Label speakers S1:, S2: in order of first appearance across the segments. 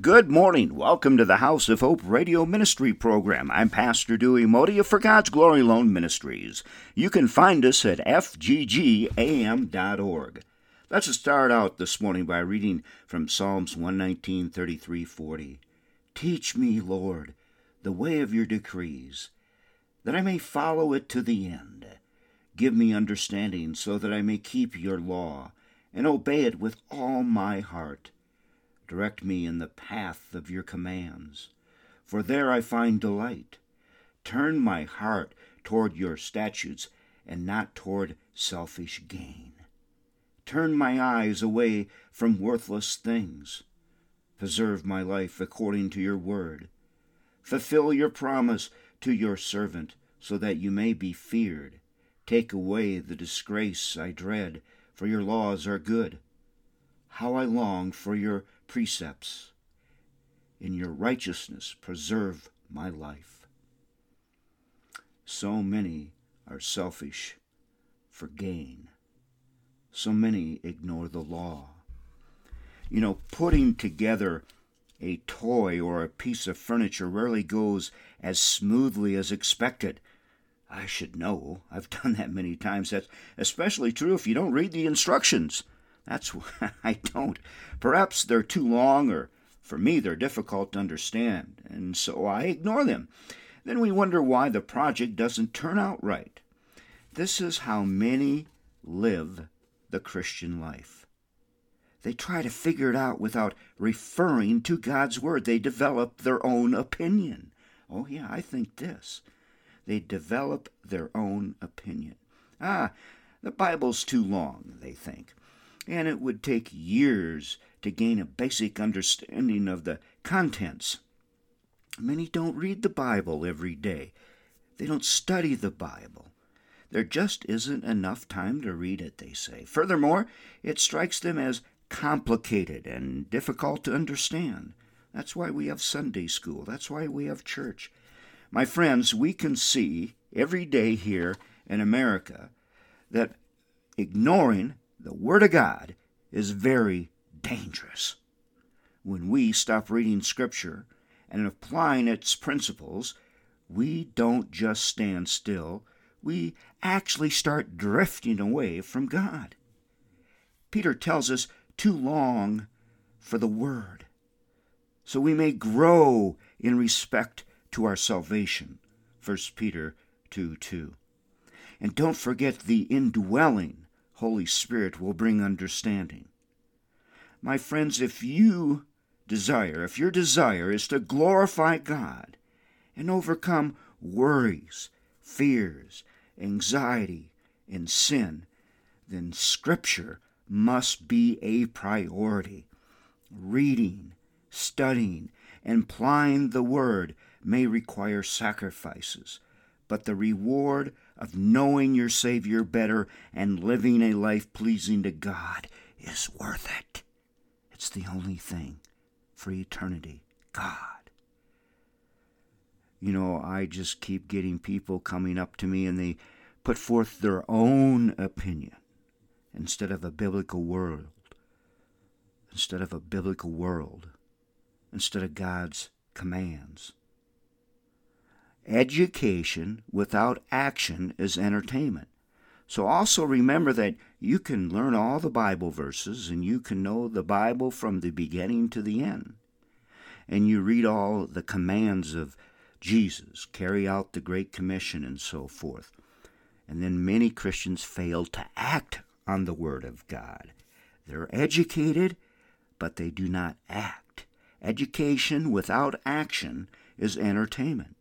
S1: Good morning. Welcome to the House of Hope Radio Ministry Program. I'm Pastor Dewey Modia for God's Glory Alone Ministries. You can find us at fggam.org. Let's start out this morning by reading from Psalms 119, 33, 40. Teach me, Lord, the way of your decrees, that I may follow it to the end. Give me understanding so that I may keep your law and obey it with all my heart. Direct me in the path of your commands, for there I find delight. Turn my heart toward your statutes and not toward selfish gain. Turn my eyes away from worthless things. Preserve my life according to your word. Fulfill your promise to your servant, so that you may be feared. Take away the disgrace I dread, for your laws are good. How I long for your precepts. In your righteousness, preserve my life. So many are selfish for gain. So many ignore the law. You know, putting together a toy or a piece of furniture rarely goes as smoothly as expected. I should know. I've done that many times. That's especially true if you don't read the instructions. That's why I don't. Perhaps they're too long, or for me, they're difficult to understand, and so I ignore them. Then we wonder why the project doesn't turn out right. This is how many live the Christian life. They try to figure it out without referring to God's Word. They develop their own opinion. Oh, yeah, I think this. They develop their own opinion. Ah, the Bible's too long, they think and it would take years to gain a basic understanding of the contents. Many don't read the Bible every day. They don't study the Bible. There just isn't enough time to read it, they say. Furthermore, it strikes them as complicated and difficult to understand. That's why we have Sunday school. That's why we have church. My friends, we can see every day here in America that ignoring the Word of God is very dangerous. When we stop reading Scripture and applying its principles, we don't just stand still, we actually start drifting away from God. Peter tells us to long for the Word, so we may grow in respect to our salvation. 1 Peter 2 2. And don't forget the indwelling Holy Spirit will bring understanding. My friends, if you desire, if your desire is to glorify God and overcome worries, fears, anxiety, and sin, then Scripture must be a priority. Reading, studying, and applying the Word may require sacrifices, but the reward of knowing your Savior better and living a life pleasing to God is worth it. It's the only thing for eternity God. You know, I just keep getting people coming up to me and they put forth their own opinion instead of a biblical world, instead of a biblical world, instead of God's commands. Education without action is entertainment. So also remember that you can learn all the Bible verses and you can know the Bible from the beginning to the end. And you read all the commands of Jesus, carry out the Great Commission, and so forth. And then many Christians fail to act on the Word of God. They're educated, but they do not act. Education without action is entertainment.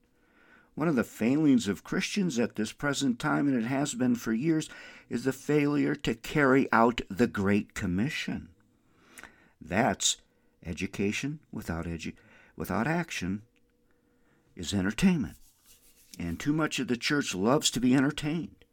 S1: One of the failings of Christians at this present time, and it has been for years, is the failure to carry out the Great Commission. That's education without edu- without action is entertainment. And too much of the church loves to be entertained.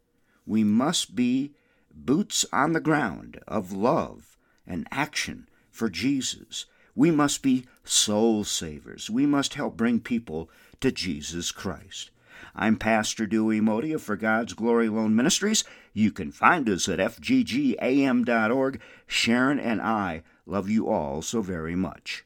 S1: We must be boots on the ground of love and action for Jesus. We must be soul savers. We must help bring people to Jesus Christ. I'm Pastor Dewey Modia for God's Glory Alone Ministries. You can find us at fggam.org. Sharon and I love you all so very much.